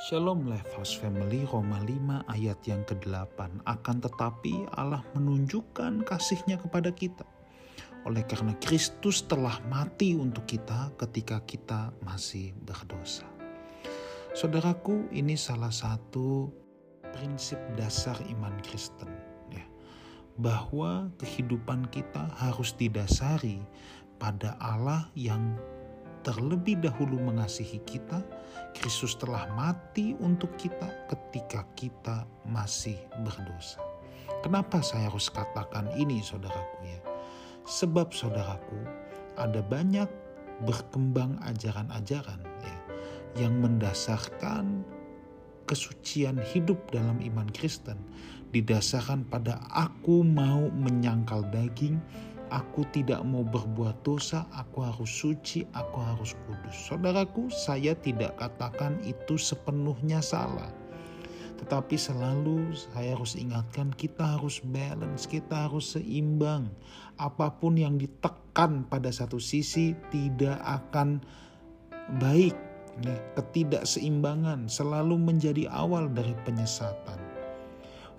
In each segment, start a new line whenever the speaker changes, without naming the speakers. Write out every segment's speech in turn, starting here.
Shalom Lifehouse Family Roma 5 ayat yang ke-8 Akan tetapi Allah menunjukkan kasihnya kepada kita. Oleh karena Kristus telah mati untuk kita ketika kita masih berdosa. Saudaraku ini salah satu prinsip dasar iman Kristen ya, Bahwa kehidupan kita harus didasari pada Allah yang terlebih dahulu mengasihi kita, Kristus telah mati untuk kita ketika kita masih berdosa. Kenapa saya harus katakan ini saudaraku ya? Sebab saudaraku ada banyak berkembang ajaran-ajaran ya yang mendasarkan kesucian hidup dalam iman Kristen didasarkan pada aku mau menyangkal daging Aku tidak mau berbuat dosa, aku harus suci, aku harus kudus. Saudaraku, saya tidak katakan itu sepenuhnya salah. Tetapi selalu saya harus ingatkan kita harus balance, kita harus seimbang. Apa pun yang ditekan pada satu sisi tidak akan baik. Ketidakseimbangan selalu menjadi awal dari penyesatan.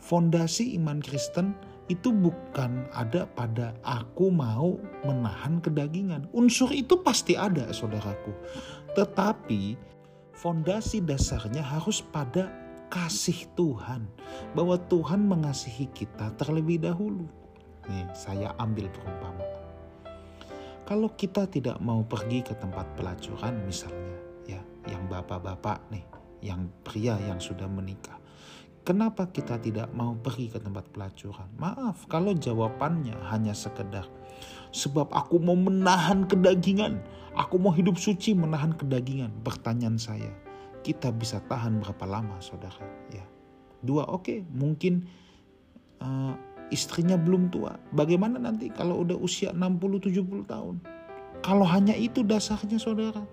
Fondasi iman Kristen itu bukan ada pada aku mau menahan kedagingan. Unsur itu pasti ada, saudaraku. Tetapi fondasi dasarnya harus pada kasih Tuhan, bahwa Tuhan mengasihi kita terlebih dahulu. Nih, saya ambil perumpamaan. Kalau kita tidak mau pergi ke tempat pelacuran misalnya, ya, yang bapak-bapak nih, yang pria yang sudah menikah Kenapa kita tidak mau pergi ke tempat pelacuran? Maaf, kalau jawabannya hanya sekedar sebab aku mau menahan kedagingan, aku mau hidup suci menahan kedagingan. Pertanyaan saya, kita bisa tahan berapa lama, saudara? Ya, dua, oke, okay. mungkin uh, istrinya belum tua. Bagaimana nanti kalau udah usia 60-70 tahun? Kalau hanya itu dasarnya, saudara.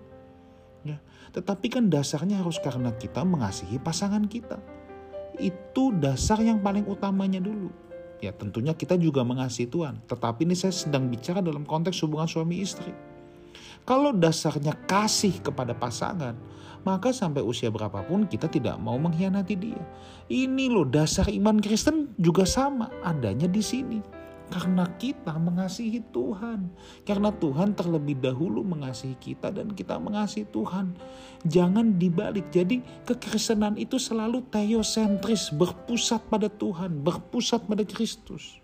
Ya, tetapi kan dasarnya harus karena kita mengasihi pasangan kita itu dasar yang paling utamanya dulu. Ya tentunya kita juga mengasihi Tuhan. Tetapi ini saya sedang bicara dalam konteks hubungan suami istri. Kalau dasarnya kasih kepada pasangan, maka sampai usia berapapun kita tidak mau mengkhianati dia. Ini loh dasar iman Kristen juga sama adanya di sini. Karena kita mengasihi Tuhan. Karena Tuhan terlebih dahulu mengasihi kita dan kita mengasihi Tuhan. Jangan dibalik. Jadi kekristenan itu selalu teosentris, berpusat pada Tuhan, berpusat pada Kristus.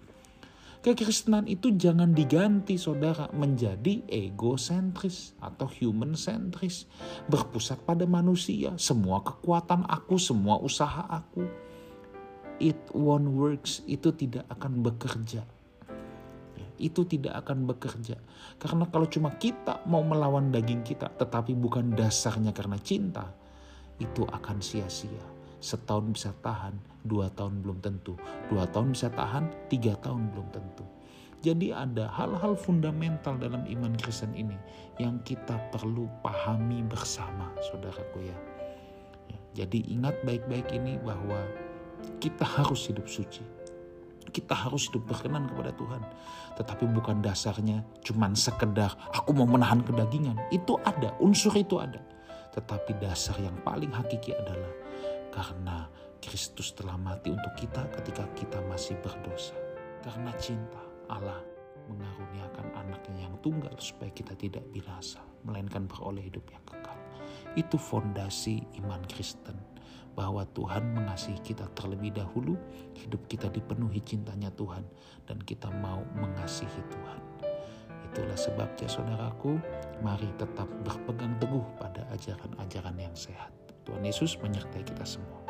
Kekristenan itu jangan diganti saudara menjadi egosentris atau human centris. Berpusat pada manusia, semua kekuatan aku, semua usaha aku. It won't works, itu tidak akan bekerja itu tidak akan bekerja. Karena kalau cuma kita mau melawan daging kita, tetapi bukan dasarnya karena cinta, itu akan sia-sia. Setahun bisa tahan, dua tahun belum tentu. Dua tahun bisa tahan, tiga tahun belum tentu. Jadi ada hal-hal fundamental dalam iman Kristen ini yang kita perlu pahami bersama, saudaraku ya. ya jadi ingat baik-baik ini bahwa kita harus hidup suci kita harus hidup berkenan kepada Tuhan. Tetapi bukan dasarnya cuman sekedar aku mau menahan kedagingan. Itu ada, unsur itu ada. Tetapi dasar yang paling hakiki adalah karena Kristus telah mati untuk kita ketika kita masih berdosa. Karena cinta Allah mengaruniakan anaknya yang tunggal supaya kita tidak binasa, melainkan beroleh hidup yang kekal. Itu fondasi iman Kristen bahwa Tuhan mengasihi kita terlebih dahulu, hidup kita dipenuhi cintanya Tuhan, dan kita mau mengasihi Tuhan. Itulah sebabnya saudaraku, mari tetap berpegang teguh pada ajaran-ajaran yang sehat. Tuhan Yesus menyertai kita semua.